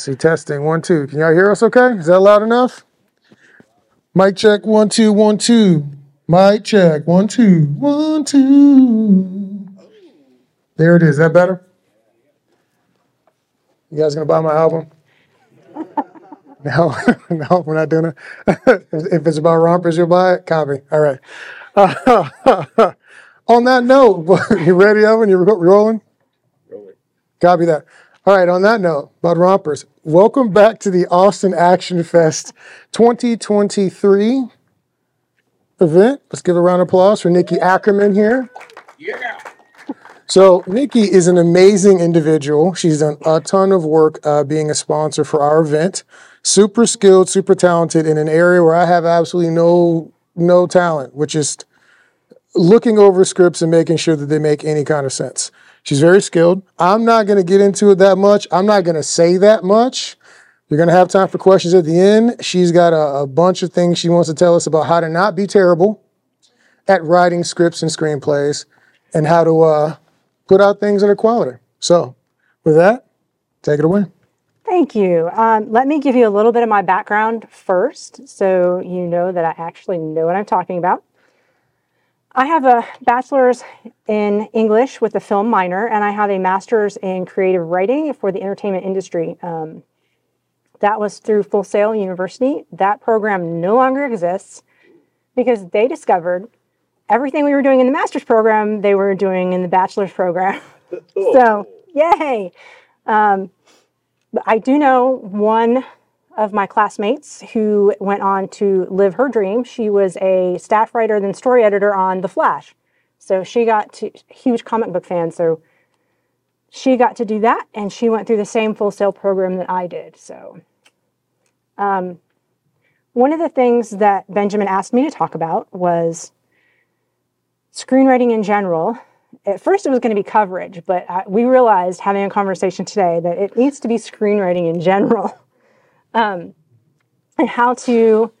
See, testing one, two. Can y'all hear us okay? Is that loud enough? Mic check one, two, one, two. Mic check one, two, one, two. There it is. Is that better? You guys gonna buy my album? No, no, we're not doing it. if it's about rompers, you'll buy it. Copy. All right. on that note, you ready, Evan? You rolling? Rolling. Copy that. All right. On that note, about rompers, welcome back to the Austin Action Fest 2023 event. Let's give a round of applause for Nikki Ackerman here. Yeah. So Nikki is an amazing individual. She's done a ton of work uh, being a sponsor for our event super skilled, super talented in an area where I have absolutely no no talent, which is looking over scripts and making sure that they make any kind of sense. She's very skilled. I'm not going to get into it that much. I'm not going to say that much. You're going to have time for questions at the end. She's got a, a, bunch of things she wants to tell us about how to not be terrible at writing scripts and screenplays and how to uh, put out things that are quality. So, with that, take it away. Thank you. Um, let me give you a little bit of my background first so you know that I actually know what I'm talking about. I have a bachelor's in English with a film minor, and I have a master's in creative writing for the entertainment industry. Um, that was through Full Sail University. That program no longer exists because they discovered everything we were doing in the master's program, they were doing in the bachelor's program. so, yay! Um, but I do know one of my classmates who went on to live her dream. She was a staff writer, then story editor on The Flash. So she got to, huge comic book fan. So she got to do that, and she went through the same Full Sail program that I did. So, um, one of the things that Benjamin asked me to talk about was screenwriting in general at first it was going to be coverage, but I, we realized having a conversation today that it needs to be screenwriting in general, um, and how to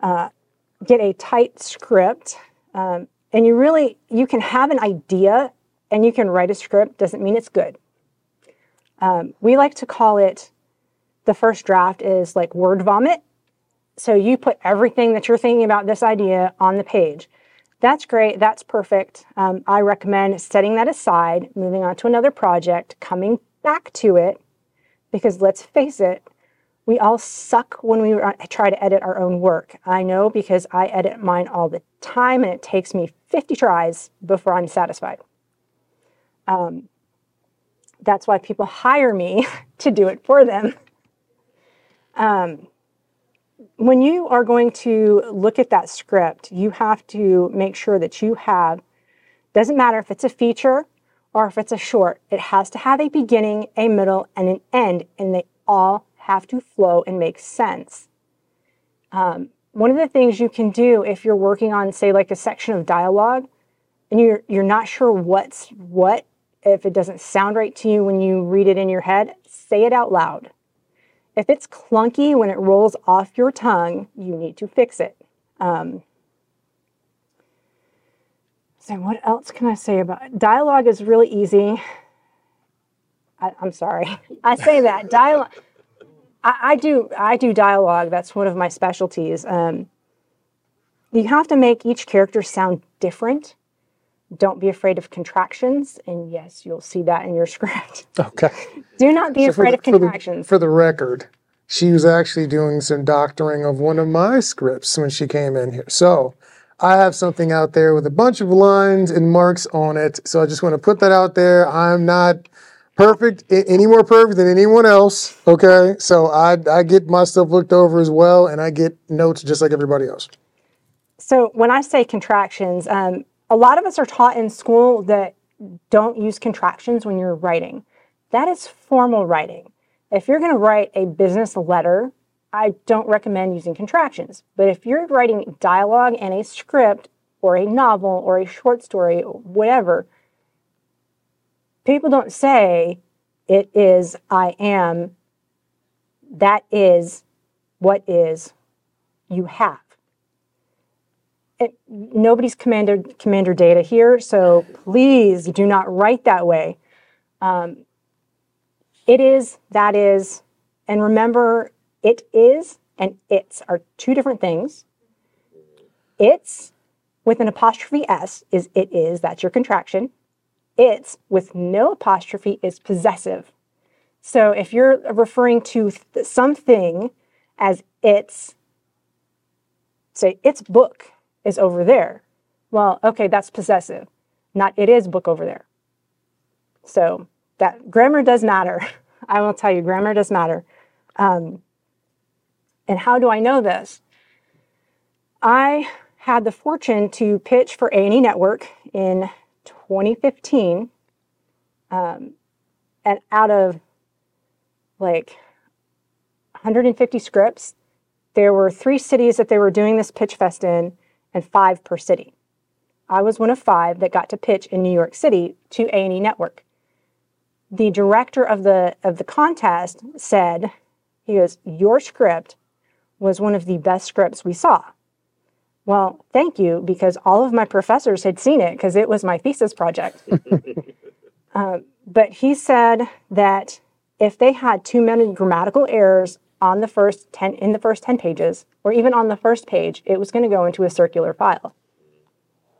uh, get a tight script. Um, and you really you can have an idea and you can write a script. Doesn't mean it's good. Um, we like to call it the first draft is like word vomit. So you put everything that you're thinking about this idea on the page that's great. That's perfect. Um, I recommend setting that aside, moving on to another project, coming back to it, because let's face it, we all suck when we try to edit our own work. I know because I edit mine all the time and it takes me 50 tries before I'm satisfied. Um, that's why people hire me to do it for them. Um, when you are going to look at that script, you have to make sure that you have, doesn't matter if it's a feature or if it's a short, it has to have a beginning, a middle, and an end, and they all have to flow and make sense. Um, one of the things you can do if you're working on, say, like a section of dialogue, and you're you're not sure what's what, if it doesn't sound right to you when you read it in your head, say it out loud. If it's clunky when it rolls off your tongue, you need to fix it. Um, so, what else can I say about it? dialogue? Is really easy. I, am sorry, I say that dialogue. I, I, do I do dialogue. That's one of my specialties. Um, you have to make each character sound different. Don't be afraid of contractions, and yes, you'll see that in your script. Okay. Do not be so afraid the, of contractions. For the, for the record, she was actually doing some doctoring of one of my scripts when she came in here. So I have something out there with a bunch of lines and marks on it. So I just want to put that out there. I'm not perfect, any more perfect than anyone else. Okay. So I, I get my stuff looked over as well, and I get notes just like everybody else. So when I say contractions, um, a lot of us are taught in school that don't use contractions when you're writing. That is formal writing. If you're going to write a business letter, I don't recommend using contractions. But if you're writing dialogue in a script or a novel or a short story, or whatever, people don't say it is, I am, that is, what is, you have it, nobody's commander commander data here, so please do not write that way. Um, it is, that is, and remember, it is and it's are two different things. It's with an apostrophe s is it is, that's your contraction. It's with no apostrophe is possessive. So if you're referring to th- something as its, say, its book is over there. Well, okay, that's possessive, not it is book over there. So that grammar does matter. I will tell you, grammar does matter. Um, and how do I know this? I had the fortune to pitch for A&E Network in 2015, um, and out of like 150 scripts, there were three cities that they were doing this pitch fest in, and five per city. I was one of five that got to pitch in New York City to A&E Network. The director of the of the contest said, "He goes, your script was one of the best scripts we saw." Well, thank you, because all of my professors had seen it because it was my thesis project. uh, but he said that if they had too many grammatical errors on the first 10 in the first 10 pages or even on the first page it was going to go into a circular file.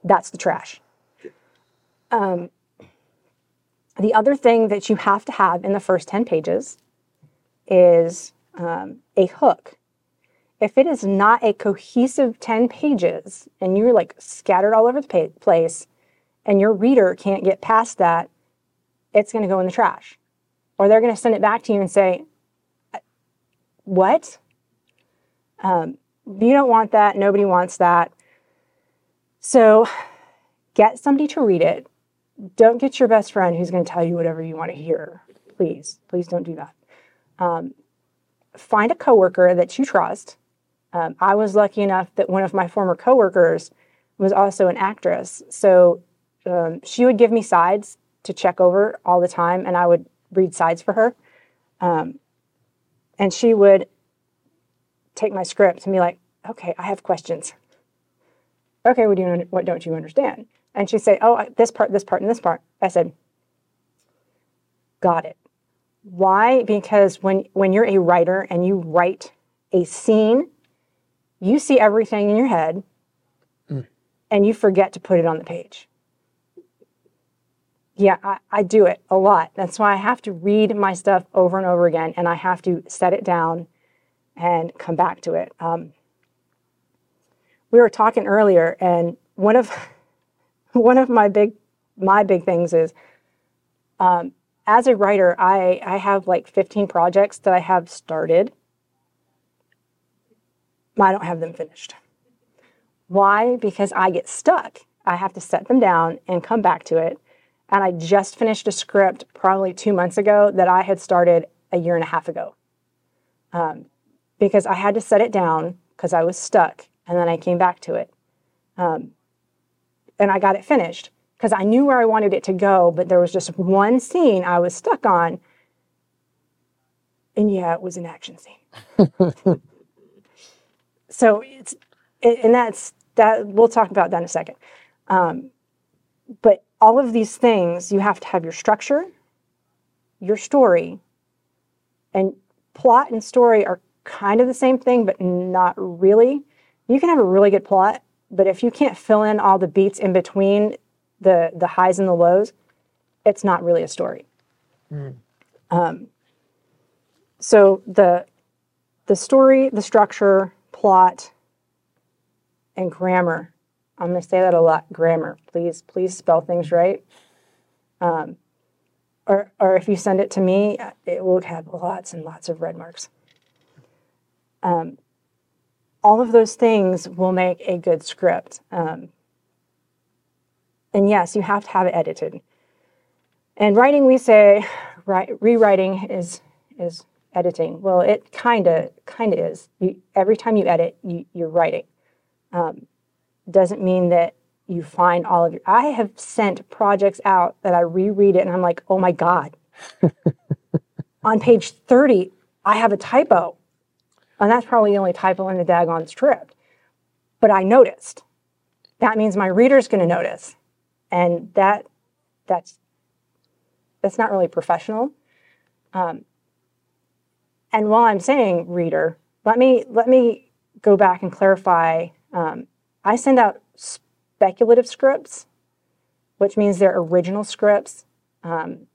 That's the trash. Um, the other thing that you have to have in the first 10 pages is um, a hook if it is not a cohesive 10 pages and you're like scattered all over the place and your reader can't get past that it's going to go in the trash or they're going to send it back to you and say, What? Um, you don't want that. Nobody wants that. So get somebody to read it. Don't get your best friend who's going to tell you whatever you want to hear. Please, please don't do that. Um, find a coworker that you trust. Um, I was lucky enough that one of my former coworkers was also an actress. So um, she would give me sides to check over all the time, and I would read sides for her. Um, and she would take my script and be like, okay, I have questions. Okay, what, do you, what don't you understand? And she'd say, oh, this part, this part, and this part. I said, got it. Why? Because when, when you're a writer and you write a scene, you see everything in your head mm. and you forget to put it on the page. Yeah, I, I, do it a lot. That's why I have to read my stuff over and over again, and I have to set it down and come back to it. Um, we were talking earlier, and one of one of my big my big things is um, as a writer, I I have like 15 projects that I have started. I don't have them finished. Why? Because I get stuck. I have to set them down and come back to it and I just finished a script probably two months ago that I had started a year and a half ago. Um, because I had to set it down because I was stuck and then I came back to it. Um, and I got it finished because I knew where I wanted it to go, but there was just one scene I was stuck on. And yeah, it was an action scene. so it's, and that's, that we'll talk about that in a second. Um, but all of these things, you have to have your structure, your story, and plot and story are kind of the same thing, but not really. You can have a really good plot, but if you can't fill in all the beats in between the the highs and the lows, it's not really a story. Mm. Um, so the the story, the structure, plot, and grammar I'm going to say that a lot. Grammar, please, please spell things right. Um, or, or if you send it to me, it will have lots and lots of red marks. Um, all of those things will make a good script. Um, and yes, you have to have it edited. And writing, we say, rewriting is is editing. Well, it kind of kind of is. You, every time you edit, you, you're writing. Um, doesn't mean that you find all of your. I have sent projects out that I reread it and I'm like, oh my God. On page 30, I have a typo. And that's probably the only typo in the daggone script. But I noticed. That means my reader's going to notice. And that that's that's not really professional. Um, and while I'm saying reader, let me let me go back and clarify. Um, I send out speculative scripts, which means they're original scripts, um,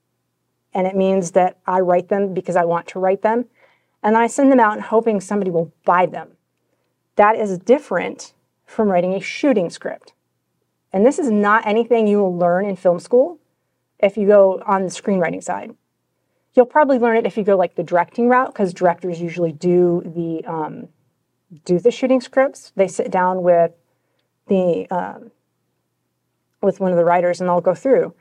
and it means that I write them because I want to write them, and I send them out hoping somebody will buy them. That is different from writing a shooting script. And this is not anything you will learn in film school if you go on the screenwriting side. You'll probably learn it if you go like the directing route, because directors usually do the um, do the shooting scripts. They sit down with the um, with one of the writers and they'll go through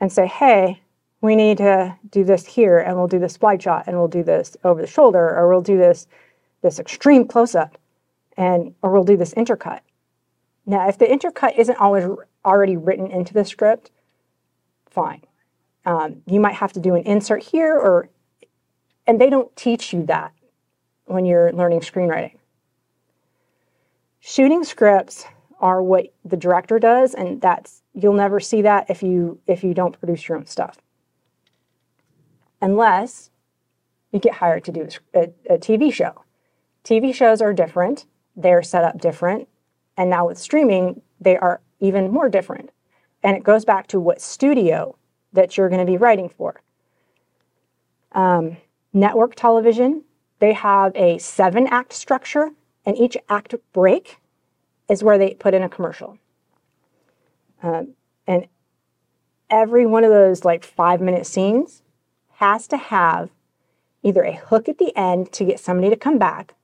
and say, "Hey, we need to do this here, and we'll do this wide shot, and we'll do this over the shoulder, or we'll do this this extreme close up, and or we'll do this intercut." Now, if the intercut isn't always already written into the script, fine. Um, you might have to do an insert here, or and they don't teach you that when you're learning screenwriting. Shooting scripts are what the director does, and that's you'll never see that if you if you don't produce your own stuff, unless you get hired to do a, a TV show. TV shows are different; they're set up different, and now with streaming, they are even more different. And it goes back to what studio that you're going to be writing for. Um, network television, they have a seven act structure, and each act break is where they put in a commercial. Um, and every one of those like five minute scenes has to have either a hook at the end to get somebody to come back,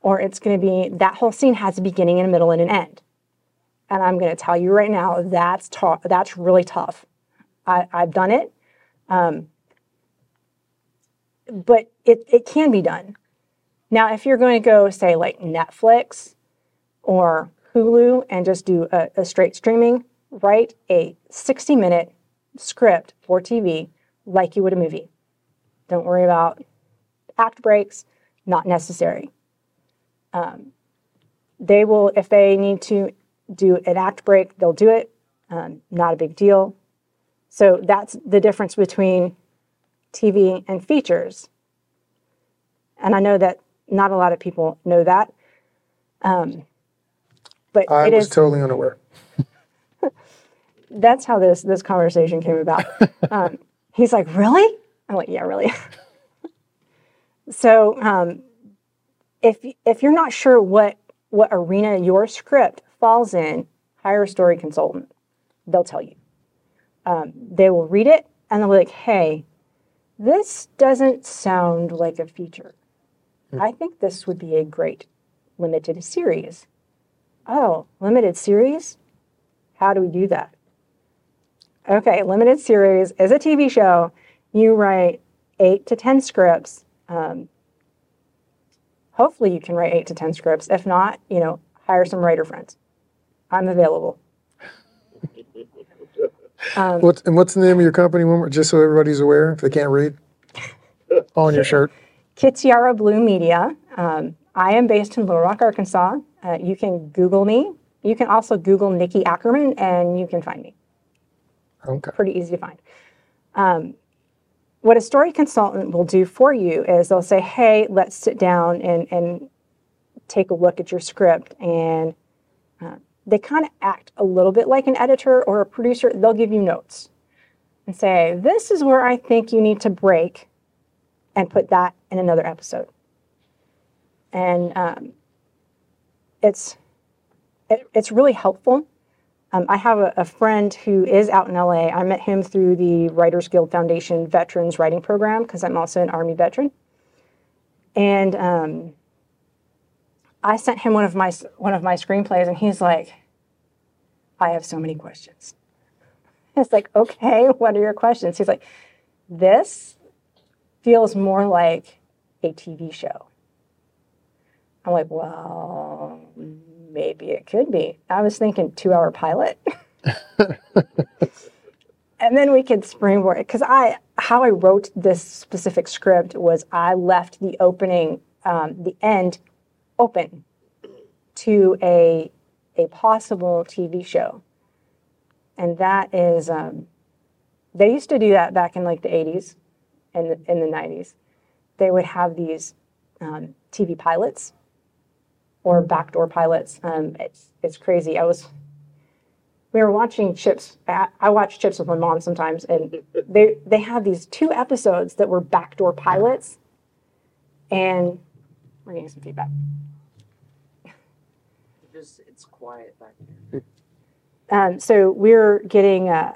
or it's going to be that whole scene has a beginning and a middle and an end. And I'm going to tell you right now, that's. That's really tough. I, have done it, um, but it it can be done. Now, if you're going to go say like Netflix or Hulu and just do a, a straight streaming, write a 60 minute script for TV like you would a movie. Don't worry about act breaks, not necessary. Um, they will, if they need to do an act break, they'll do it. Um, not a big deal. So that's the difference between TV and features. And I know that not a lot of people know that. Um, but I it was is, totally unaware. that's how this this conversation came about. um, he's like, "Really?" I'm like, "Yeah, really." so um, if if you're not sure what what arena your script falls in, hire a story consultant. They'll tell you. Um, they will read it and they'll be like, "Hey, this doesn't sound like a feature. I think this would be a great limited series." Oh, limited series? How do we do that? Okay, limited series is a TV show. You write eight to 10 scripts. Um, hopefully, you can write eight to 10 scripts. If not, you know, hire some writer friends. I'm available. Um, What's and what's the name of your company? One just so everybody's aware, if they can't read, on your shirt. Kitiara Blue Media. Um, I am based in Little Rock, Arkansas. Uh, you can Google me. You can also Google Nikki Ackerman, and you can find me. Okay. Pretty easy to find. Um, what a story consultant will do for you is they'll say, "Hey, let's sit down and and take a look at your script," and uh, they kind of act a little bit like an editor or a producer. They'll give you notes and say, "This is where I think you need to break," and put that in another episode and um, it's it, it's really helpful. Um, I have a, a, friend who is out in LA. I met him through the Writers Guild Foundation Veterans Writing Program because I'm also an Army veteran, and um, I sent him one of my one of my screenplays, and he's like, "I have so many questions." It's like, okay, what are your questions? He's like, "This feels more like a TV show." I'm like, well, maybe it could be. I was thinking two hour pilot. and then we could springboard because I how I wrote this specific script was I left the opening, um, the end open to a a possible TV show. And that is um, they used to do that back in like the 80s and in the 90s. they would have these um, TV pilots or backdoor pilots. Um, it's it's crazy. I was we were watching Chips. I I watch Chips with my mom sometimes, and they they have these two episodes that were backdoor pilots, and we're getting some feedback. Just it's quiet back there. Um, so we're getting uh,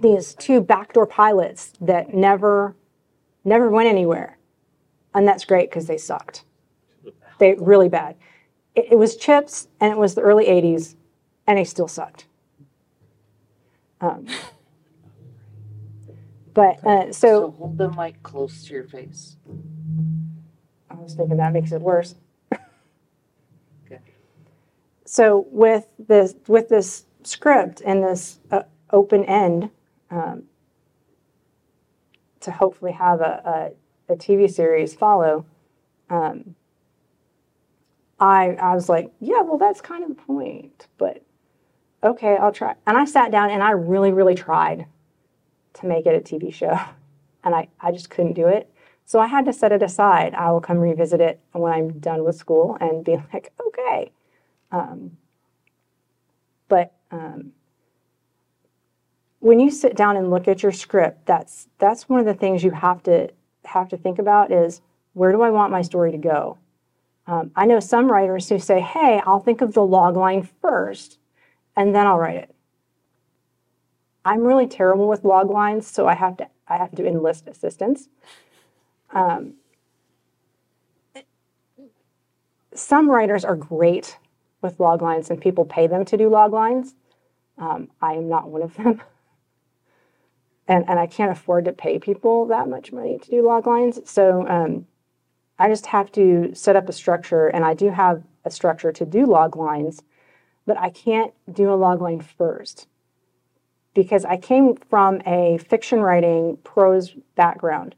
these two backdoor pilots that never never went anywhere, and that's great because they sucked. They really bad. It, it was Chips, and it was the early '80s, and they still sucked. Um, but uh, So so hold the mic close to your face. I was thinking that makes it worse. Okay. So with this with this script and this uh, open end, um, to hopefully have a, a, a TV series follow, um, I I was like, yeah, well, that's kind of the point, but okay, I'll try. And I sat down and I really, really tried to make it a TV show, and I I just couldn't do it. So I had to set it aside. I will come revisit it when I'm done with school and be like, okay. Um, but um, when you sit down and look at your script, that's that's one of the things you have to have to think about is where do I want my story to go? Um, I know some writers who say, "Hey, I'll think of the log line first, and then I'll write it." I'm really terrible with log lines, so I have to I have to enlist assistance. Um, some writers are great with log lines, and people pay them to do log lines. Um, I am not one of them. And, and I can't afford to pay people that much money to do log lines. So um, I just have to set up a structure, and I do have a structure to do log lines, but I can't do a log line first because I came from a fiction writing prose background.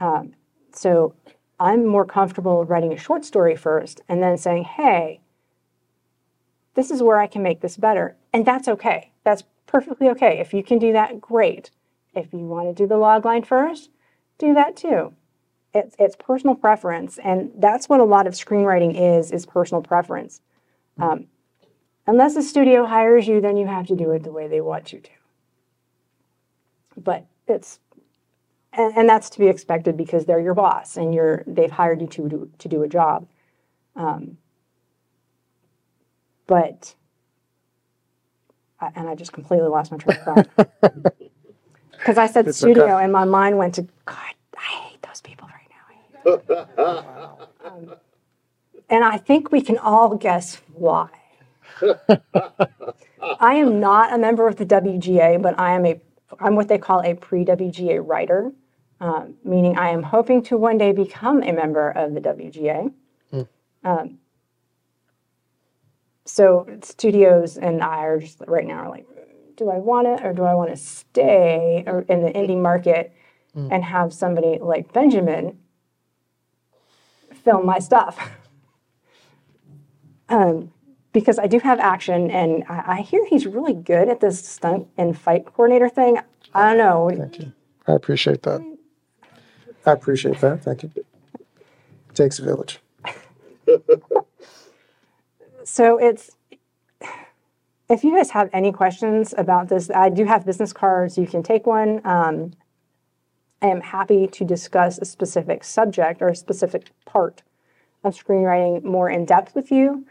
Um, so I'm more comfortable writing a short story first and then saying, hey, this is where I can make this better. And that's okay. That's perfectly okay. If you can do that, great. If you want to do the log line first, do that too. It's, it's personal preference. And that's what a lot of screenwriting is, is personal preference. Um, unless a studio hires you, then you have to do it the way they want you to. But it's and, and that's to be expected because they're your boss and you're they've hired you to do, to do a job. Um, but I, and I just completely lost my train of thought because I said It's studio okay. and my mind went to God. I hate those people right now. Um, and I think we can all guess why. I am not a member of the WGA, but I am a I'm what they call a pre-WGA writer, um, meaning I am hoping to one day become a member of the WGA. Um, so studios and I are just right now are like, do I want it or do I want to stay or in the indie market and have somebody like Benjamin film my stuff? um, because I do have action, and I, I hear he's really good at this stunt and fight coordinator thing. I don't know. Thank you. I appreciate that. I appreciate that. Thank you. Takes a village. So it's if you guys have any questions about this, I do have business cards. You can take one. Um, I am happy to discuss a specific subject or a specific part of screenwriting more in depth with you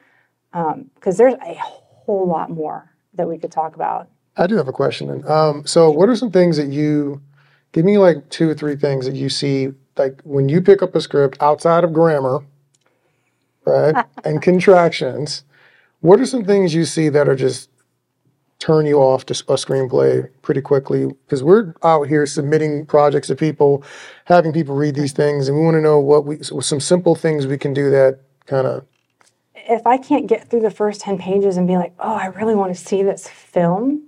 because there's a whole lot more that we could talk about. I do have a question. Um, so, what are some things that you give me like two or three things that you see like when you pick up a script outside of grammar, right, and contractions? What are some things you see that are just turn you off to a screenplay pretty quickly? Because we're out here submitting projects to people, having people read these things, and we want to know what we some simple things we can do that kind of if I can't get through the first 10 pages and be like, oh, I really want to see this film,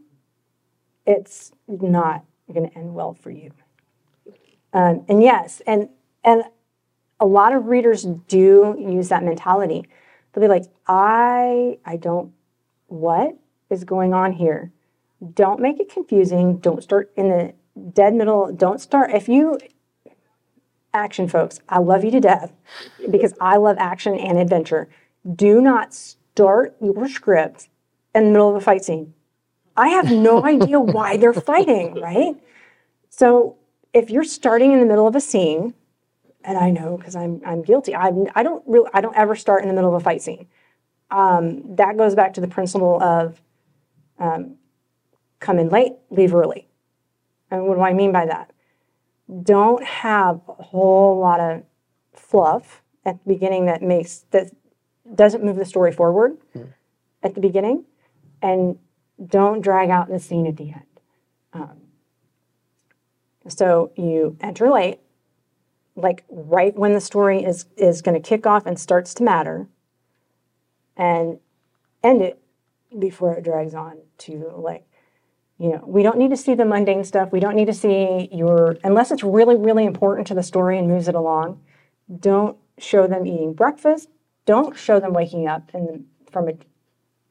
it's not going to end well for you. Um, and yes, and and a lot of readers do use that mentality. They'll be like, I I don't what is going on here? Don't make it confusing. Don't start in the dead middle. Don't start if you action folks, I love you to death because I love action and adventure. Do not start your script in the middle of a fight scene. I have no idea why they're fighting, right? So if you're starting in the middle of a scene, and I know because I'm I'm guilty. I I don't really I don't ever start in the middle of a fight scene. Um, that goes back to the principle of um, come in late, leave early. And what do I mean by that? Don't have a whole lot of fluff at the beginning that makes that doesn't move the story forward at the beginning, and don't drag out the scene at the end. Um, so you enter late, like right when the story is is going to kick off and starts to matter, and end it before it drags on to like you know we don't need to see the mundane stuff we don't need to see your unless it's really really important to the story and moves it along don't show them eating breakfast don't show them waking up and from a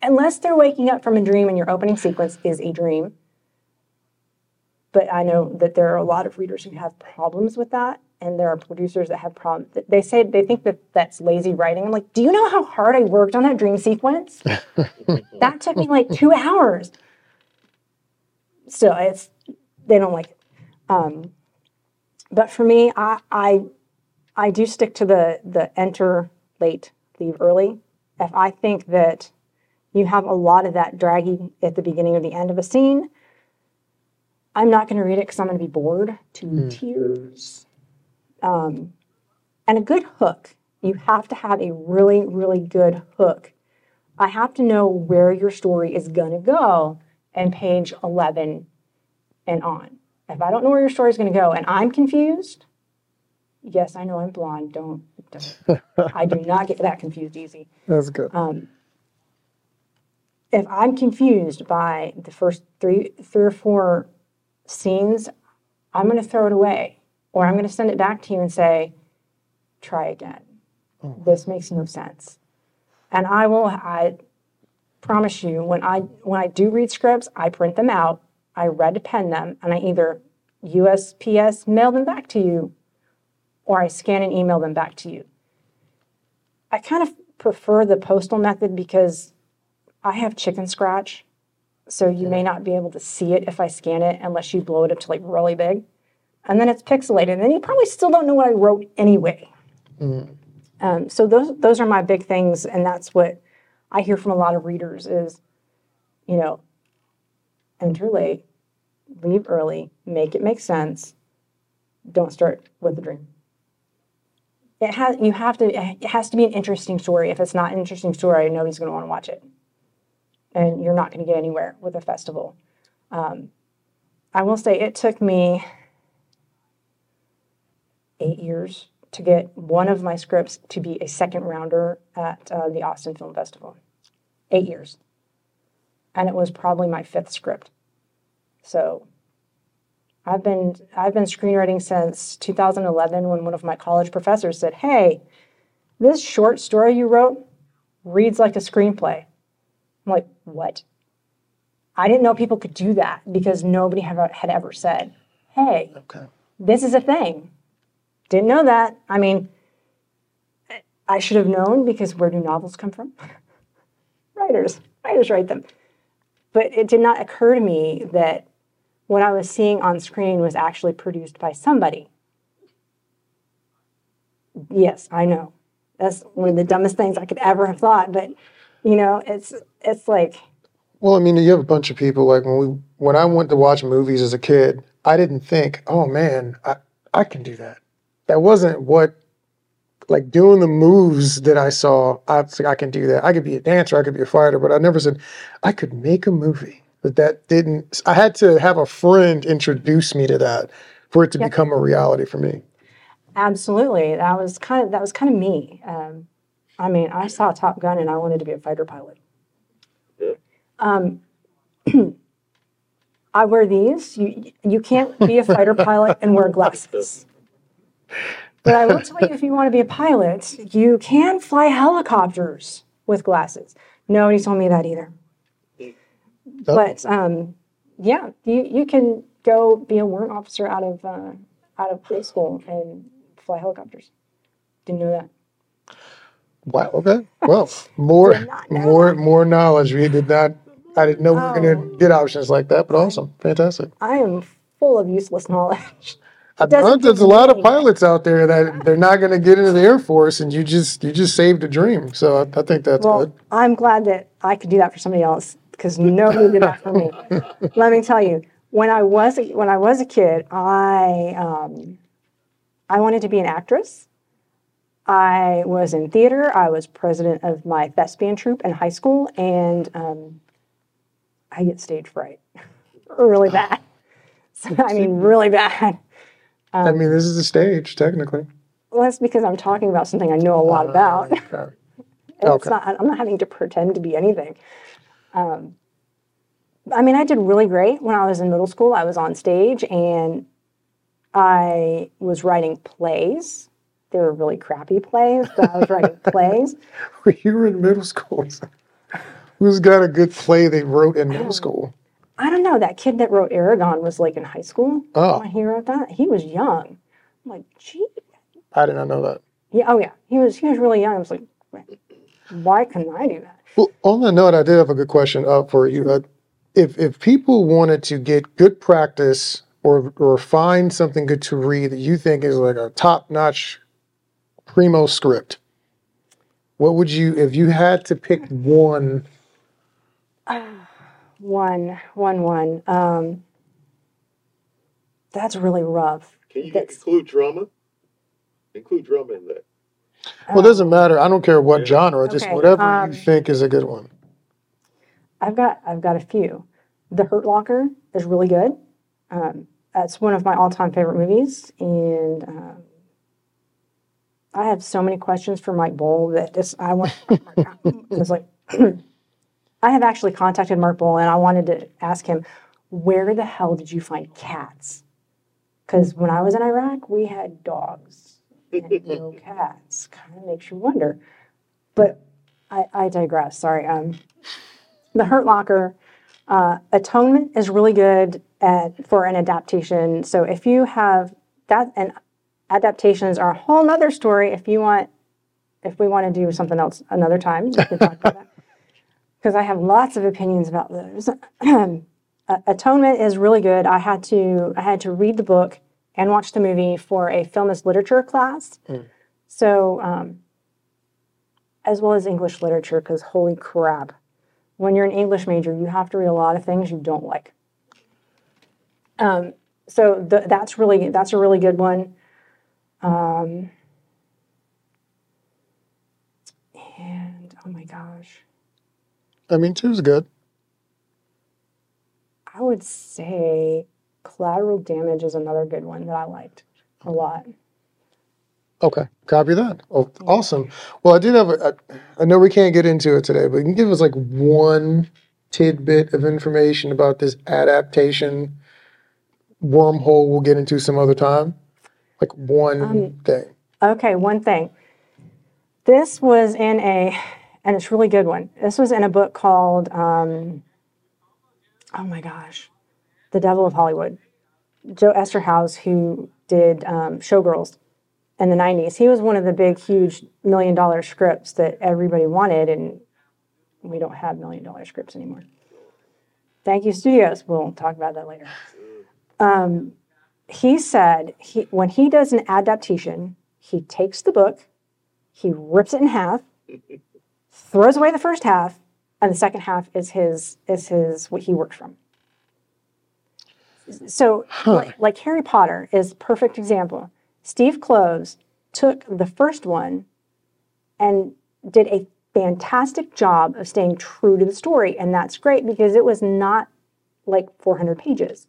unless they're waking up from a dream and your opening sequence is a dream but i know that there are a lot of readers who have problems with that and there are producers that have problems they say they think that that's lazy writing. I'm like do you know how hard i worked on that dream sequence? That took me like two hours. Still it's they don't like it. Um, but for me I, I i do stick to the the enter late leave early. If i think that you have a lot of that dragging at the beginning or the end of a scene. I'm not going to read it because i'm going to be bored to tears. Um, and a good hook. You have to have a really really good hook. I have to know where your story is going to go and page 11 and on. If i don't know where your story is going to go and i'm confused yes i know i'm blonde. Don't, don't. I do not get that confused easy. That's good. um, if I'm confused by the first three, three or four scenes, I'm going to throw it away, or I'm going to send it back to you and say, "Try again. Hmm. This makes no sense." And I will. I promise you, when I when I do read scripts, I print them out, I red pen them, and I either USPS mail them back to you, or I scan and email them back to you. I kind of prefer the postal method because I have chicken scratch, so you may not be able to see it if I scan it unless you blow it up to like really big. And then it's pixelated, and then you probably still don't know what I wrote anyway. Um, so those those are my big things, and that's what I hear from a lot of readers is, you know, enter late, leave early, make it make sense. Don't start with a dream. It has you have to it has to be an interesting story. If it's not an interesting story, nobody's going to want to watch it and you're not going to get anywhere with a festival. Um, I will say it took me eight years to get one of my scripts to be a second rounder at uh, the Austin Film Festival. Eight years. And it was probably my fifth script. So I've been I've been screenwriting since 2011 when one of my college professors said, "Hey, this short story you wrote reads like a screenplay." I'm like, what? I didn't know people could do that because nobody had, had ever said, hey, Okay. this is a thing. Didn't know that. I mean, I should have known because where do novels come from? Writers. Writers write them. But it did not occur to me that what I was seeing on screen was actually produced by somebody. Yes, I know. That's one of the dumbest things I could ever have thought, but you know, it's it's like Well, I mean, you have a bunch of people like when we when I went to watch movies as a kid, I didn't think, oh man, I, I can do that. That wasn't what like doing the moves that I saw. I was like, I can do that. I could be a dancer, I could be a fighter, but I never said I could make a movie. But that didn't. I had to have a friend introduce me to that for it to Yep. become a reality for me. Absolutely, that was kind of that was kind of me. Um, I mean, I saw Top Gun and I wanted to be a fighter pilot. Um, I wear these. You you can't be a fighter pilot and wear glasses. But I will tell you, if you want to be a pilot, you can fly helicopters with glasses. Nobody told me that either. But um, yeah, you, you can go be a warrant officer out of uh, out of high school and fly helicopters. Didn't know that. Wow. Okay. Well, more, Did not know more, more knowledge. We did not. I didn't know we were Oh. going to get options like that, but awesome, fantastic. I am full of useless knowledge. I doesn't there's a lot of pilots out there that they're not going to get into the Air Force, and you just you just saved a dream. So I, I think that's Well, good. I'm glad that I could do that for somebody else because nobody did that for me. Let me tell you, when I was a, when I was a kid, I um, I wanted to be an actress. I was in theater. I was president of my thespian troupe in high school, and um, I get stage fright really bad. So, I mean, really bad. Um, I mean, this is a stage, technically. Well, that's because I'm talking about something I know a lot about. Okay. Okay. Not, I'm not having to pretend to be anything. Um, I mean, I did really great when I was in middle school. I was on stage and I was writing plays. They were really crappy plays, but I was writing plays. When you were in middle school, who's got a good play they wrote in middle school? I don't know. That kid that wrote Eragon was like in high school Oh. when he wrote that. He was young. I'm like, gee, I did not know that. yeah, oh yeah, he was. He was really young. I was like, why couldn't I do that? Well, on that note, I did have a good question uh, for you. Uh, if if people wanted to get good practice or or find something good to read that you think is like a top notch primo script, what would you if you had to pick one? One, one, one. Um, that's really rough. Can you That's- include drama? Include drama in that. Well, it doesn't matter. I don't care what genre, just Okay, whatever um, you think is a good one. I've got I've got a few. The Hurt Locker is really good. Um, that's one of my all-time favorite movies, and um, I have so many questions for Mike Boal that just I want. it's like I have actually contacted Mark Boal, and I wanted to ask him, where the hell did you find cats? Because when I was in Iraq, we had dogs and no cats. Kind of makes you wonder. But I, I digress. Sorry. Um, the Hurt Locker. Uh, Atonement is really good at for an adaptation. So if you have that, and adaptations are a whole nother story. If you want, if we want to do something else another time, we can talk about that. Because I have lots of opinions about those. Atonement is really good. I had to I had to read the book and watch the movie for a film as literature class. So um, as well as English literature, because holy crap, when you're an English major, you have to read a lot of things you don't like. Um, so th- that's really that's a really good one. Um, and oh my gosh, I mean, two's good. I would say collateral damage is another good one that I liked a lot. Okay, copy that. Oh, awesome. Well, I did have a, a. I know we can't get into it today, but you can give us like one tidbit of information about this adaptation wormhole. We'll get into some other time. Like one Um, thing. Okay, one thing. This was in a, and it's really good one. This was in a book called, um, oh my gosh, The Devil of Hollywood. Joe Eszterhas, who did um, Showgirls in the 90s, he was one of the big, huge million dollar scripts that everybody wanted, and we don't have million dollar scripts anymore. Thank you, studios. We'll talk about that later. Um, he said he, when he does an adaptation, he takes the book, he rips it in half, throws away the first half, and the second half is his is his what he worked from. So, like, like Harry Potter is perfect example. Steve Kloves took the first one and did a fantastic job of staying true to the story, and that's great because it was not like 400 pages.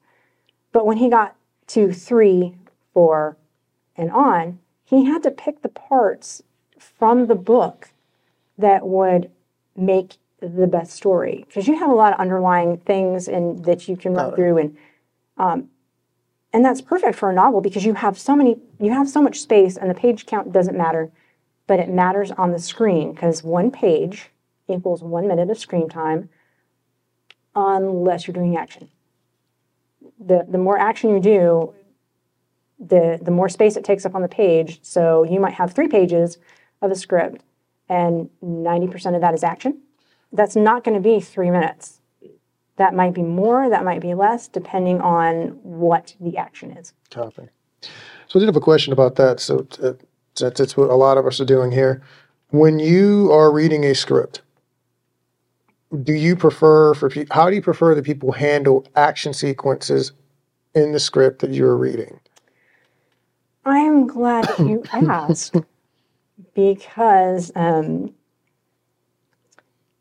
But when he got to three, four, and on, he had to pick the parts from the book that would make the best story. Because you have a lot of underlying things and that you can run through and um, and that's perfect for a novel because you have so many you have so much space and the page count doesn't matter but it matters on the screen because one page equals one minute of screen time unless you're doing action the the more action you do the the more space it takes up on the page. So you might have three pages of a script, and ninety percent of that is action. That's not going to be three minutes. That might be more. That might be less, depending on what the action is. Copy. So I did have a question about that. So uh, since it's what a lot of us are doing here, when you are reading a script, do you prefer for pe- how do you prefer that people handle action sequences in the script that you're reading? I am glad you asked because um,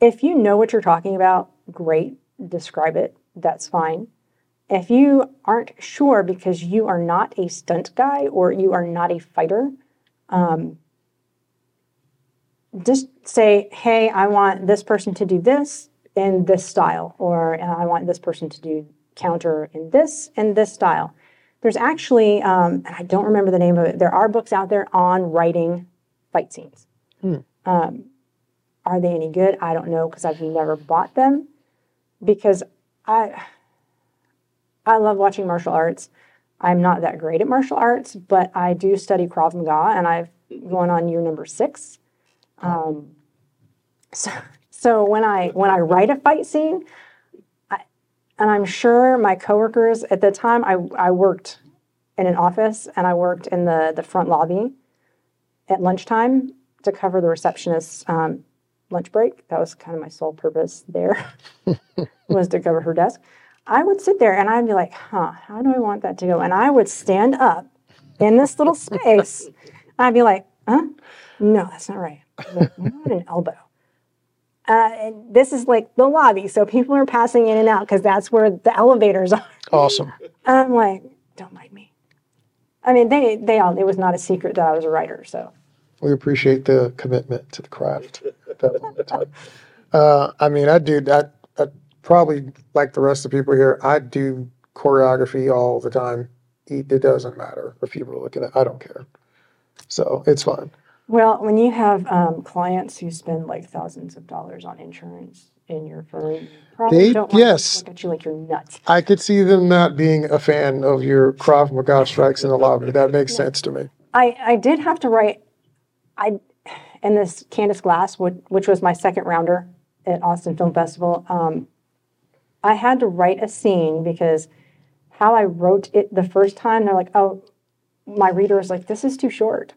if you know what you're talking about, great, describe it. That's fine. If you aren't sure because you are not a stunt guy or you are not a fighter, um, just say, hey, I want this person to do this in this style, or uh, I want this person to do counter in this and this style. There's actually, um, and I don't remember the name of it, there are books out there on writing fight scenes. Um, are they any good? I don't know because I've never bought them because I I love watching martial arts. I'm not that great at martial arts, but I do study Krav Maga and I've going on year number six. Um, so, so when I when I write a fight scene, I, and I'm sure my coworkers at the time I, I worked in an office and I worked in the the front lobby at lunchtime to cover the receptionist's um, lunch break. That was kind of my sole purpose there was to cover her desk. I would sit there and I'd be like, huh, how do I want that to go? And I would stand up in this little space. I'd be like, huh? No, that's not right. Not an elbow. Uh, and this is like the lobby, so people are passing in and out because that's where the elevators are. Awesome. I'm like, don't mind me. I mean, they they all it was not a secret that I was a writer, so We appreciate the commitment to the craft. That- uh, I mean, I do that. I probably like the rest of the people here. I do choreography all the time. It it doesn't matter if people are looking at. I don't care. So it's fine. Well, when you have um, clients who spend like thousands of dollars on insurance in your firm, probably They- don't yes. look at you like you're nuts. I could see them not being a fan of your Krav Maga strikes in the lobby. That makes sense to me. I, I did have to write, I in this Candace Glass, which, which was my second rounder at Austin Film Festival. Um, I had to write a scene because how I wrote it the first time, they're like, oh, my reader is like, this is too short.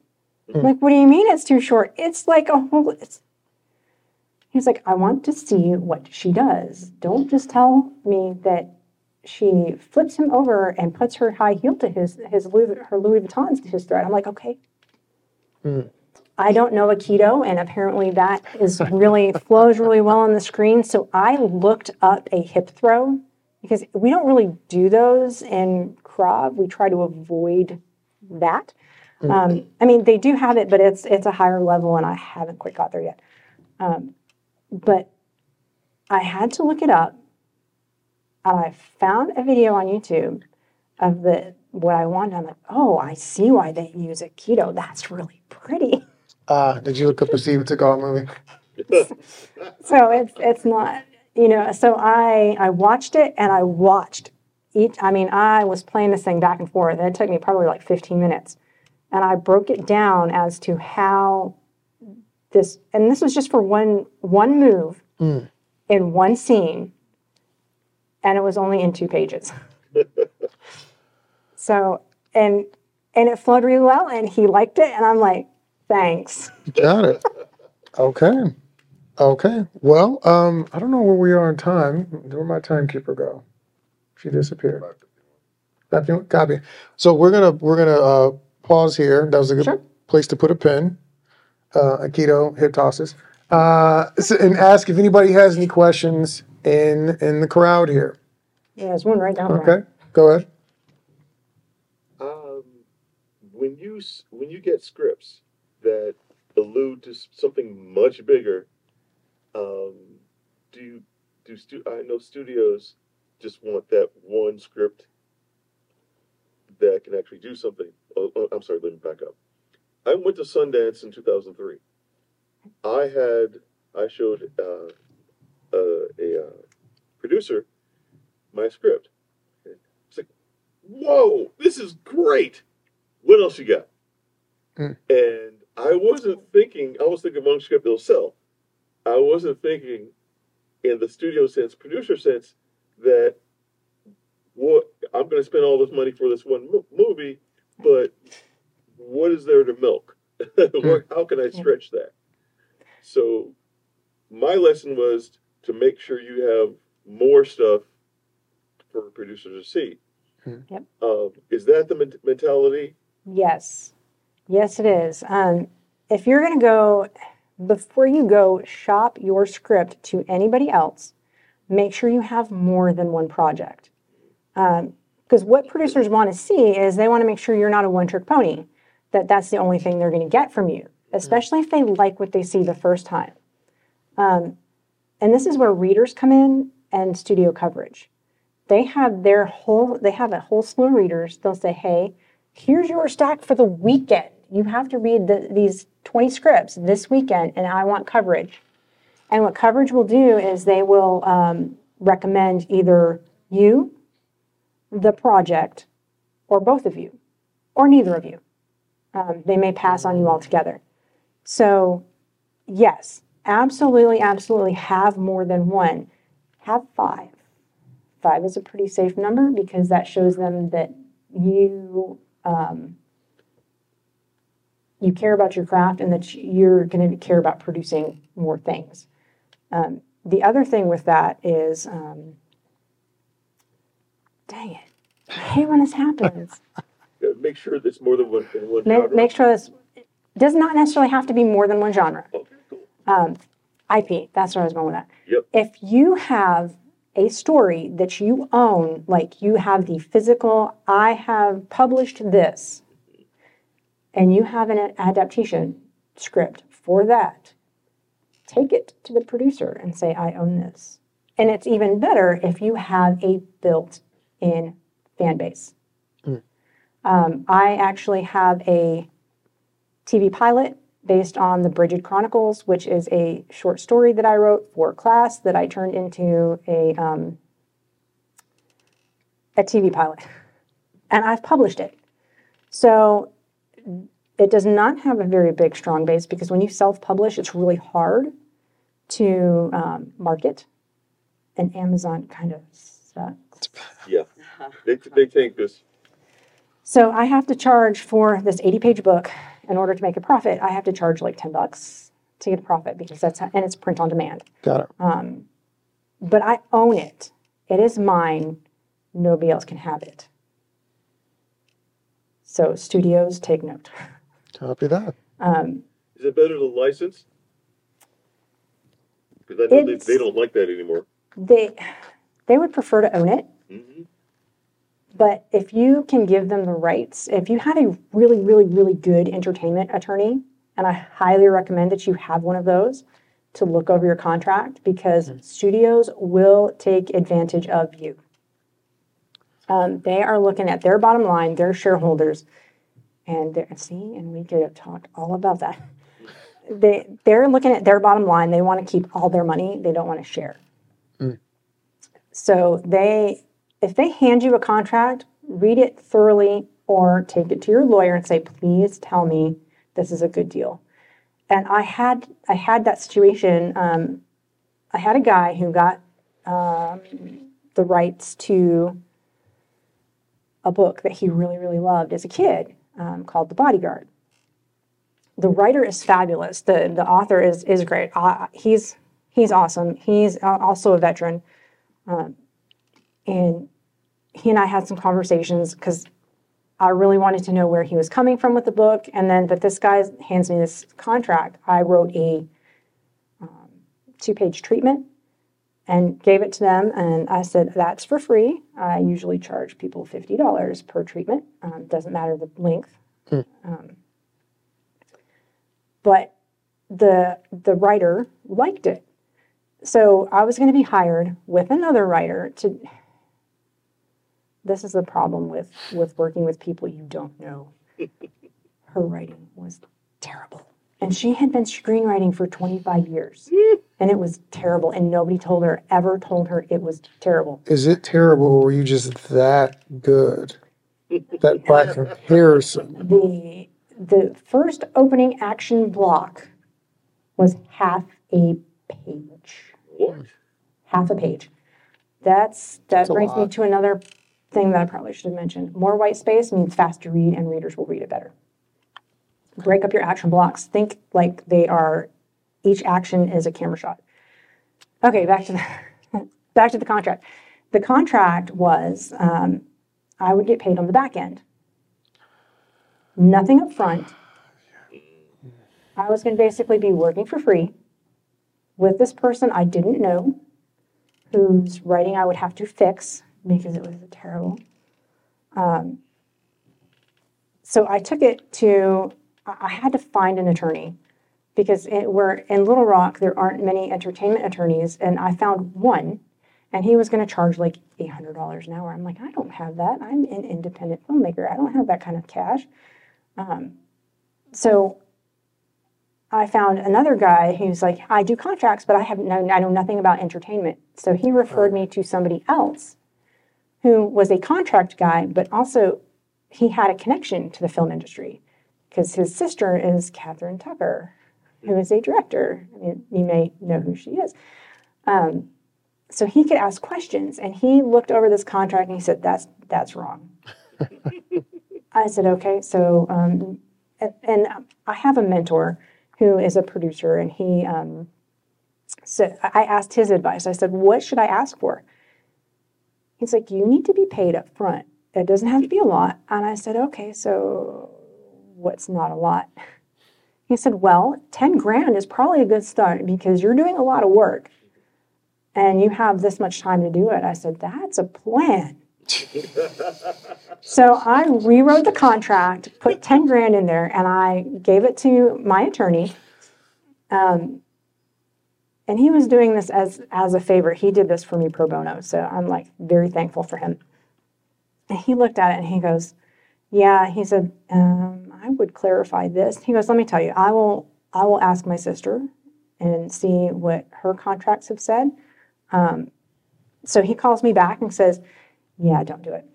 I'm like, what do you mean it's too short? It's like a whole. It's, he's like, I want to see what she does. Don't just tell me that she flips him over and puts her high heel to his his Louis, her Louis Vuittons to his throat. I'm like, okay. Mm. I don't know Aikido, and apparently that is really flows really well on the screen. So I looked up a hip throw because we don't really do those in Krav. We try to avoid that. Um, I mean, they do have it, but it's it's a higher level, and I haven't quite got there yet. Um, but I had to look it up, and I found a video on YouTube of the what I wanted. I'm like, oh, I see why they use Aikido. That's really pretty. Uh, did you look up the Steven Seagal movie? So it's it's not you know. So I I watched it and I watched each. I mean, I was playing this thing back and forth, and it took me probably like 15 minutes, and I broke it down as to how this. And this was just for one one move in one scene, and it was only in two pages. so and and it flowed really well, and he liked it, and I'm like, thanks. Got it. Okay. Okay. Well, um, I don't know where we are in time. Where'd my timekeeper go? She disappeared. Copy. Copy. So we're gonna we're gonna uh, pause here. That was a good Sure. place to put a pin. Uh, Aikido hip tosses. Uh, so- and ask if anybody has any questions in in the crowd here. Yeah, there's one right down there. Okay. Go ahead. Um, when you when you get scripts that allude to something much bigger, um, do you do stu- I know studios just want that one script that can actually do something. Oh, oh, I'm sorry, let me back up. I went to Sundance in 2003. I had I showed uh, uh, a uh, producer my script. It's like, whoa, this is great. what else you got? Hmm. And I wasn't thinking. I was thinking one script will sell. I wasn't thinking in the studio sense, producer sense, that what I'm going to spend all this money for this one mo- movie, but what is there to milk? how can I stretch that? So my lesson was to make sure you have more stuff for producers to see. Hmm. Yep. Um, is that the men- mentality? Yes, yes, it is. Um, if you're going to go, before you go shop your script to anybody else, make sure you have more than one project. Because what producers want to see is they want to make sure you're not a one trick pony, that that's the only thing they're going to get from you, especially if they like what they see the first time. Um, and this is where readers come in and studio coverage. They have their whole, they have a whole slew of readers. They'll say, hey, here's your stack for the weekend. You have to read the, these 20 scripts this weekend, and I want coverage. And what coverage will do is they will um, recommend either you, the project, or both of you, or neither of you. Um, they may pass on you altogether. So, yes, absolutely, absolutely have more than one. Have five. Five is a pretty safe number because that shows them that you um, you care about your craft and that you're going to care about producing more things. Um, the other thing with that is, um, dang it, I hate when this happens. Make sure there's more than one. one make, genre. make sure this does not necessarily have to be more than one genre. Okay, cool. Um, IP, that's where I was going with that. Yep. If you have a story that you own, like you have the physical, I have published this, and you have an adaptation script for that, take it to the producer and say, I own this. And it's even better if you have a built in fan base. Um, I actually have a TV pilot based on the Bridget Chronicles, which is a short story that I wrote for class that I turned into a um, a TV pilot, and I've published it. So it does not have a very big strong base because when you self-publish, it's really hard to um, market, and Amazon kind of sucks. Yeah, they, they take this. So I have to charge for this 80 page book in order to make a profit. I have to charge like 10 bucks to get a profit because that's how, and it's print on demand. Got it. But I own it. It is mine. Nobody else can have it. So studios take note. Copy that. Is it better to license? Because I know they, they don't like that anymore. They they would prefer to own it, hmm but if you can give them the rights, if you have a really really really good entertainment attorney, and I highly recommend that you have one of those to look over your contract because studios will take advantage of you. Um, they are looking at their bottom line, their shareholders, and they're, see, and we could have talked all about that. They they're looking at their bottom line. They want to keep all their money. They don't want to share. So they, if they hand you a contract, read it thoroughly or take it to your lawyer and say, please tell me this is a good deal. And I had I had that situation. Um, I had a guy who got um, the rights to a book that he really really loved as a kid um, called The Bodyguard. The writer is fabulous. the The author is is great. Uh, he's he's awesome. He's also a veteran and he and I had some conversations because I really wanted to know where he was coming from with the book. And then, but this guy hands me this contract. I wrote a um, two page treatment and gave it to them. And I said, that's for free. I usually charge people $50 per treatment. Um, doesn't matter the length. Um, but the the writer liked it. So I was going to be hired with another writer to. This is the problem with with working with people you don't know. Her writing was terrible, and she had been screenwriting for 25 years, and it was terrible. And nobody told her ever told her it was terrible. Is it terrible or were you just that good? that Black comparison. The the first opening action block was half a page. What? Half a page. That's that That's brings me to another thing that I probably should have mentioned. More white space means faster read and readers will read it better. Break up your action blocks. Think like they are each action is a camera shot. Okay, back to the back to the contract. The contract was um, I would get paid on the back end. Nothing up front. I was going to basically be working for free with this person I didn't know, whose writing I would have to fix because it was terrible. Um, so I took it to, I had to find an attorney because it, we're in Little Rock, there aren't many entertainment attorneys, and I found one, and he was going to charge like $800 an hour. I'm like, I don't have that. I'm an independent filmmaker. I don't have that kind of cash. Um, so I found another guy who's like, I do contracts, but I have no, I know nothing about entertainment. So he referred me to somebody else who was a contract guy, but also he had a connection to the film industry because his sister is Catherine Tucker, who is a director. I mean, you may know who she is. Um, so he could ask questions, and he looked over this contract and he said, "That's that's wrong." I said, "Okay." So, um, and, and I have a mentor who is a producer, and he um, so I asked his advice. I said, "What should I ask for?" He's like, "You need to be paid up front. It doesn't have to be a lot." And I said, "Okay, so what's not a lot?" He said, "Well, ten grand is probably a good start because you're doing a lot of work, and you have this much time to do it." I said, "That's a plan." So I rewrote the contract, put 10 grand in there, and I gave it to my attorney. Um, and he was doing this as, as a favor. He did this for me pro bono. So I'm like very thankful for him. And he looked at it and he goes, Yeah, he said, um, I would clarify this. He goes, Let me tell you, I will, I will ask my sister and see what her contracts have said. Um, so he calls me back and says, Yeah, don't do it.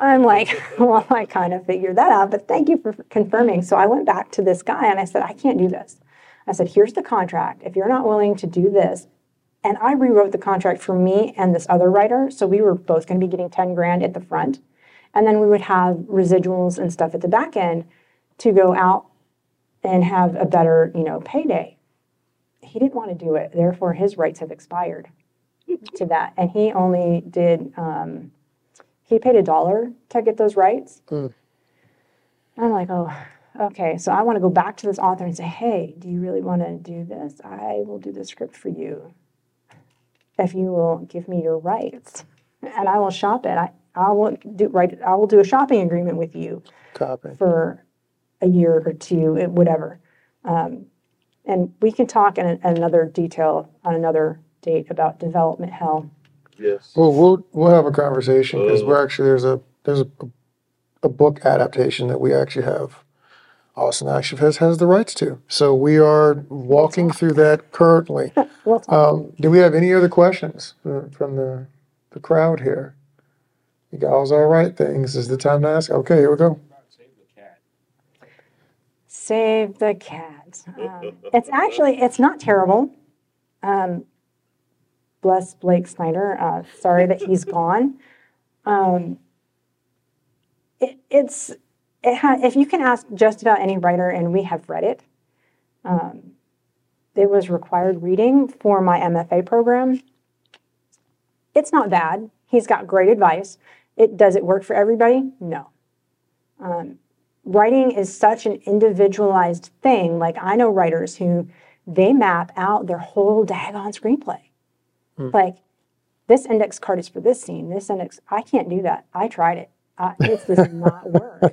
I'm like, well, I kind of figured that out, but thank you for confirming. So I went back to this guy and I said, I can't do this. I said, here's the contract. If you're not willing to do this, and I rewrote the contract for me and this other writer. So we were both going to be getting 10 grand at the front. And then we would have residuals and stuff at the back end to go out and have a better, you know, payday. He didn't want to do it. Therefore, his rights have expired to that. And he only did, um, he paid a dollar to get those rights. Mm. I'm like, oh, okay. So I want to go back to this author and say, hey, do you really want to do this? I will do the script for you if you will give me your rights, and I will shop it. I, I will do right. I will do a shopping agreement with you Copy. for a year or two, whatever. Um, and we can talk in, in another detail on another date about development hell. Yes. Well, we'll we'll have a conversation because Oh. we're actually there's a there's a, a book adaptation that we actually have. Austin Action Fest has the rights to, so we are walking through that currently. Um, do we have any other questions from the the crowd here? You guys all right? Things is the time to ask. Okay, here we go. Save the cat. Um, it's actually it's not terrible. Um, bless Blake Snyder. Uh, sorry that he's gone. Um, it, it's it ha- if you can ask just about any writer, and we have read it. Um, it was required reading for my MFA program. It's not bad. He's got great advice. It does it work for everybody? No. Um, writing is such an individualized thing. Like I know writers who they map out their whole daggone screenplay. Like this index card is for this scene. This index, I can't do that. I tried it. I, it does not work.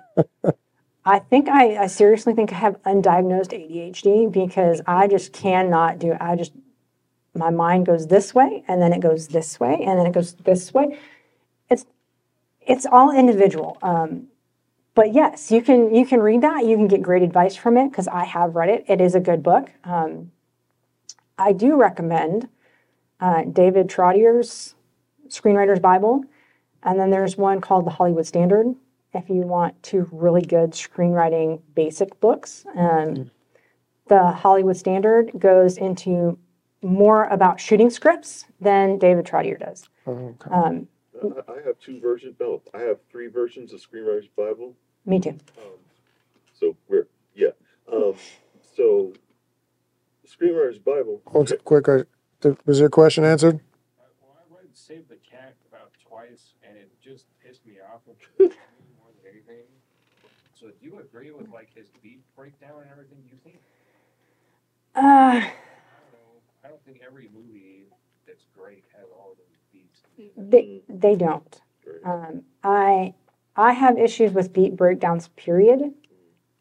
I think I, I seriously think I have undiagnosed ADHD because I just cannot do. I just my mind goes this way and then it goes this way and then it goes this way. It's it's all individual. Um, but yes, you can you can read that. You can get great advice from it because I have read it. It is a good book. Um, I do recommend uh, David Trottier's Screenwriter's Bible, and then there's one called the Hollywood Standard. if you want two really good screenwriting basic books. Um, the Hollywood Standard goes into more about shooting scripts than David Trottier does. Okay. Um, I, I have two versions. No, I have three versions of Screenwriter's Bible. me too. Um, so we're yeah. Um, so Screenwriter's Bible. Hold it quick. uh, Was your question answered? Well, I read Save the Cat about twice, and it just pissed me off more than anything. So, do you agree with like his beat breakdown and everything? Do you think? Uh, I don't know. I don't think every movie that's great has all those beats. they, they don't. Um, I I have issues with beat breakdowns. Period.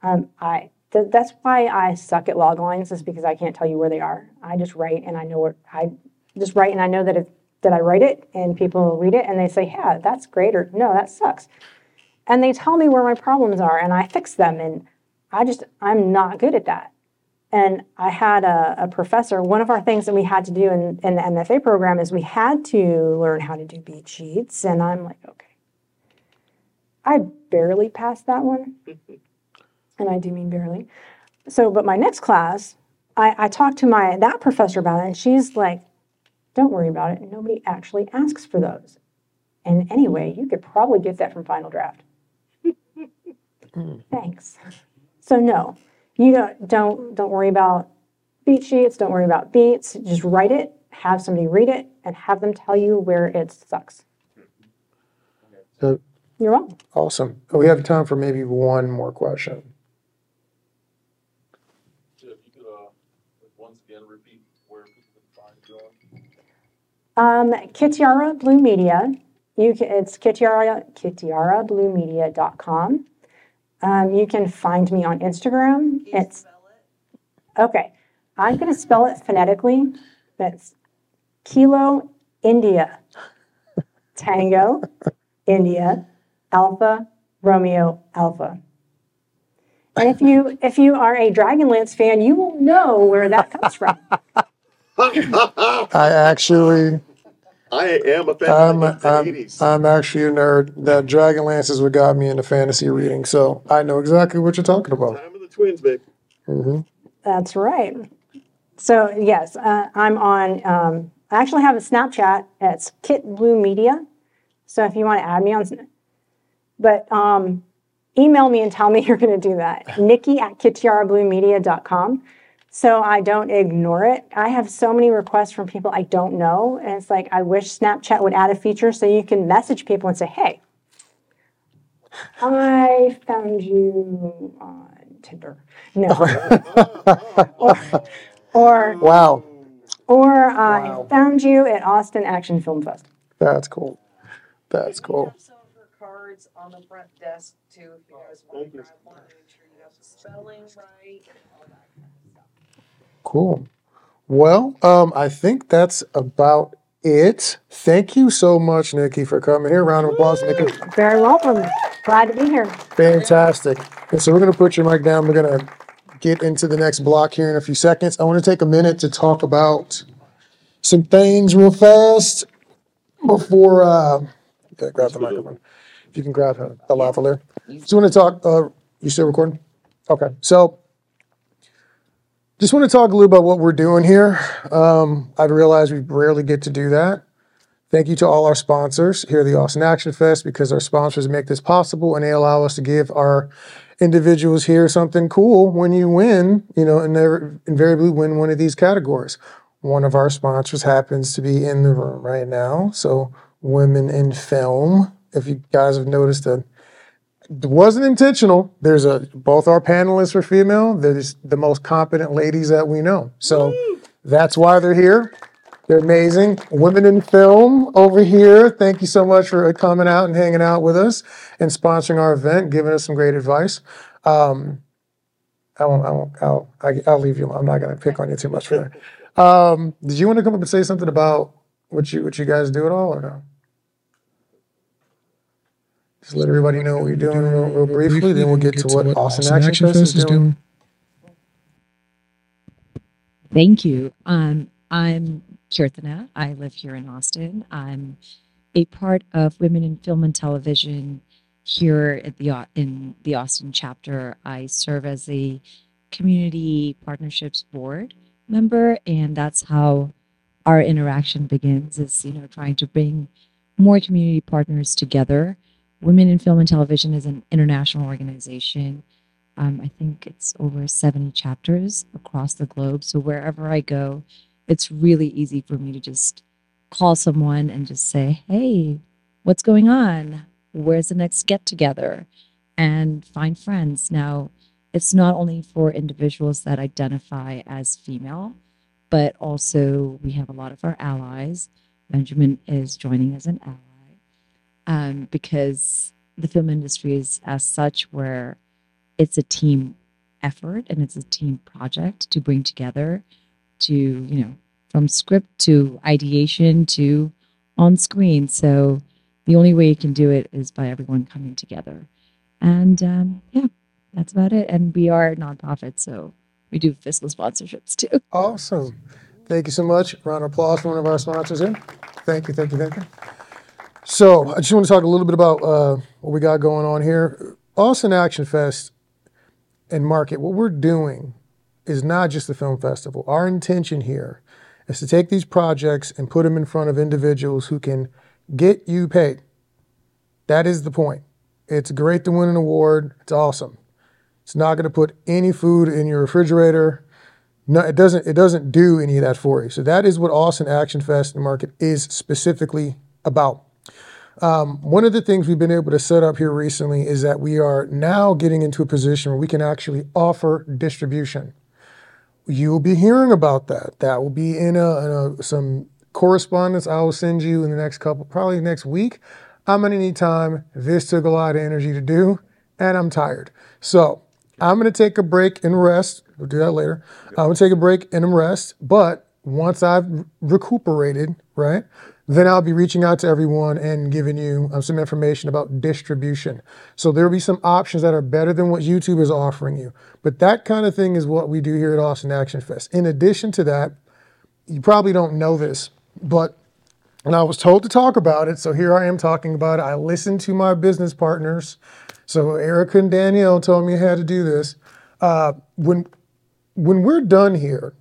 Um, I th- that's why I suck at log lines is because I can't tell you where they are. I just write and I know what I just write and I know that it that I write it and people read it and they say, yeah, that's great or no, that sucks. And they tell me where my problems are and I fix them and I just I'm not good at that. And I had a, a professor, one of our things that we had to do in, in the MFA program is we had to learn how to do beat sheets. And I'm like, okay. I barely passed that one. and I do mean barely. So, but my next class, I, I talked to my that professor about it, and she's like, don't worry about it. Nobody actually asks for those. And anyway, you could probably get that from Final Draft. Thanks. So no, you don't don't don't worry about beat sheets. Don't worry about beats. Just write it. Have somebody read it and have them tell you where it sucks. So, You're wrong. awesome. Oh, we have time for maybe one more question. If you could, uh, once again, repeat where people can find you Um. Kitiara Blue Media. You can, it's Kitiara, kitiarabluemedia.com. Um, you can find me on Instagram. It's okay. I'm going to spell it phonetically. That's Kilo India Tango India Alpha Romeo Alpha. And if you if you are a Dragonlance fan, you will know where that comes from. I actually, I am a fan I'm, of the I'm, 80s. I'm actually a nerd. That Dragonlance is what got me into fantasy reading, so I know exactly what you're talking about. Time of the twins, babe. Mm-hmm. That's right. So yes, uh, I'm on. Um, I actually have a Snapchat. It's Kit Blue Media. So if you want to add me on, Sn- but um, email me and tell me you're going to do that. Nikki at kitiarabluemedia.com. So I don't ignore it. I have so many requests from people I don't know, and it's like I wish Snapchat would add a feature so you can message people and say, "Hey, I found you on Tinder." No. or, or Wow, or I Wow. found you at Austin Action Film Fest. that's cool. That's cool. have some of her cards on the front desk too, if you guys want to grab one, make sure you have the spelling right and all that kind of stuff. Cool. Well, um, I think that's about it. Thank you so much, Nikki, for coming here. Round of applause, Nikki. Very welcome. Glad to be here. Fantastic. And so we're going to put your mic down. We're going to get into the next block here in a few seconds. I want to take a minute to talk about some things real fast before. Uh, yeah, grab the microphone. If you can grab the the lavalier. Just want to talk. Uh, you still recording? Okay. So just want to talk a little about what we're doing here. Um, I realize we rarely get to do that. Thank you to all our sponsors here at the Austin Action Fest because our sponsors make this possible and they allow us to give our individuals here something cool when you win, you know, and they invariably win one of these categories. One of our sponsors happens to be in the room right now. So, Women in Film. If you guys have noticed it wasn't intentional. There's a both our panelists are female. They're the most competent ladies that we know. So that's why they're here. They're amazing. Women in film over here. Thank you so much for coming out and hanging out with us and sponsoring our event, giving us some great advice. Um, I won't, I won't, I'll, I, I'll leave you. I'm not going to pick on you too much for that. Um, did you want to come up and say something about what you, what you guys do at all or no? Just let everybody know what you're doing real, real briefly, then we'll get to what Austin Action Fest is doing. Thank you. Um, I'm Kirtana. I live here in Austin. I'm a part of Women in Film and Television here at the in the Austin chapter, I serve as a community partnerships board member, and that's how our interaction begins. Is you know trying to bring more community partners together. Women in Film and Television is an international organization. Um, I think it's over 70 chapters across the globe. So wherever I go, it's really easy for me to just call someone and just say, hey, what's going on? Where's the next get together? And find friends. Now, it's not only for individuals that identify as female, but also we have a lot of our allies. Benjamin is joining as an ally um, because the film industry is as such where it's a team effort and it's a team project to bring together to you know from script to ideation to on screen so the only way you can do it is by everyone coming together and um, yeah that's about it and we are a nonprofit so we do fiscal sponsorships too Awesome. Thank you so much. Round of applause for one of our sponsors here. Thank you, thank you, thank you. So, I just want to talk a little bit about uh, what we got going on here. Austin Action Fest and Market, what we're doing is not just a film festival. Our intention here is to take these projects and put them in front of individuals who can get you paid. That is the point. It's great to win an award, it's awesome. It's not going to put any food in your refrigerator. No, it doesn't. It doesn't do any of that for you. So that is what Austin Action Fest and Market is specifically about. Um, one of the things we've been able to set up here recently is that we are now getting into a position where we can actually offer distribution. You will be hearing about that. That will be in, a, in a, some correspondence I will send you in the next couple, probably next week. I'm gonna need time. This took a lot of energy to do, and I'm tired. So I'm gonna take a break and rest. We'll do that later. I'm gonna take a break and rest. But once I've recuperated, right, then I'll be reaching out to everyone and giving you um, some information about distribution. So there'll be some options that are better than what YouTube is offering you. But that kind of thing is what we do here at Austin Action Fest. In addition to that, you probably don't know this, but and I was told to talk about it, so here I am talking about it. I listened to my business partners. So Erica and Danielle told me how to do this. Uh, when when we're done here,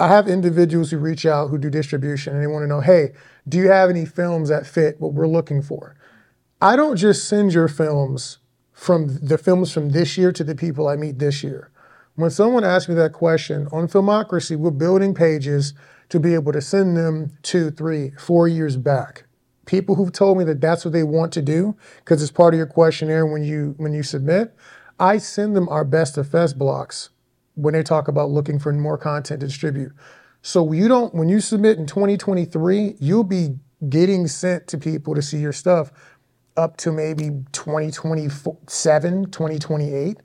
I have individuals who reach out who do distribution and they want to know, hey, do you have any films that fit what we're looking for? I don't just send your films from the films from this year to the people I meet this year. When someone asks me that question on Filmocracy, we're building pages to be able to send them two, three, four years back. People who've told me that that's what they want to do because it's part of your questionnaire when you when you submit. I send them our best of fest blocks when they talk about looking for more content to distribute. So you don't when you submit in 2023, you'll be getting sent to people to see your stuff up to maybe 2027, 2028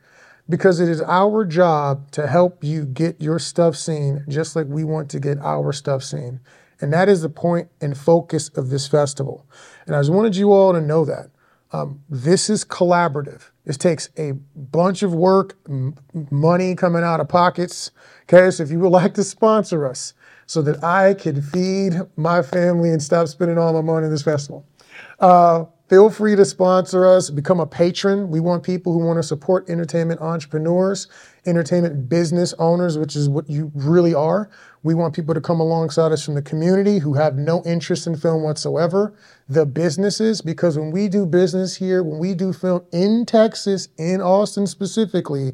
because it is our job to help you get your stuff seen just like we want to get our stuff seen. And that is the point and focus of this festival. And I just wanted you all to know that. Um, this is collaborative. This takes a bunch of work, m- money coming out of pockets. Okay, so if you would like to sponsor us so that I can feed my family and stop spending all my money in this festival, uh, feel free to sponsor us, become a patron. We want people who want to support entertainment entrepreneurs, entertainment business owners, which is what you really are. We want people to come alongside us from the community who have no interest in film whatsoever, the businesses, because when we do business here, when we do film in Texas, in Austin specifically,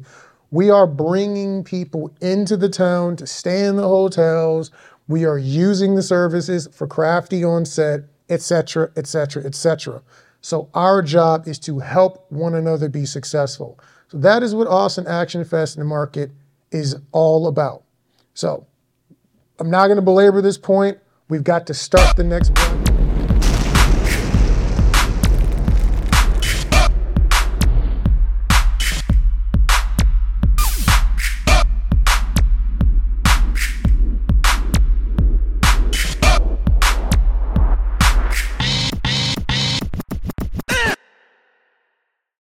we are bringing people into the town to stay in the hotels. We are using the services for crafty on set, etc., etc., etc. So our job is to help one another be successful. So that is what Austin Action Fest and the Market is all about. So I'm not going to belabor this point. We've got to start the next.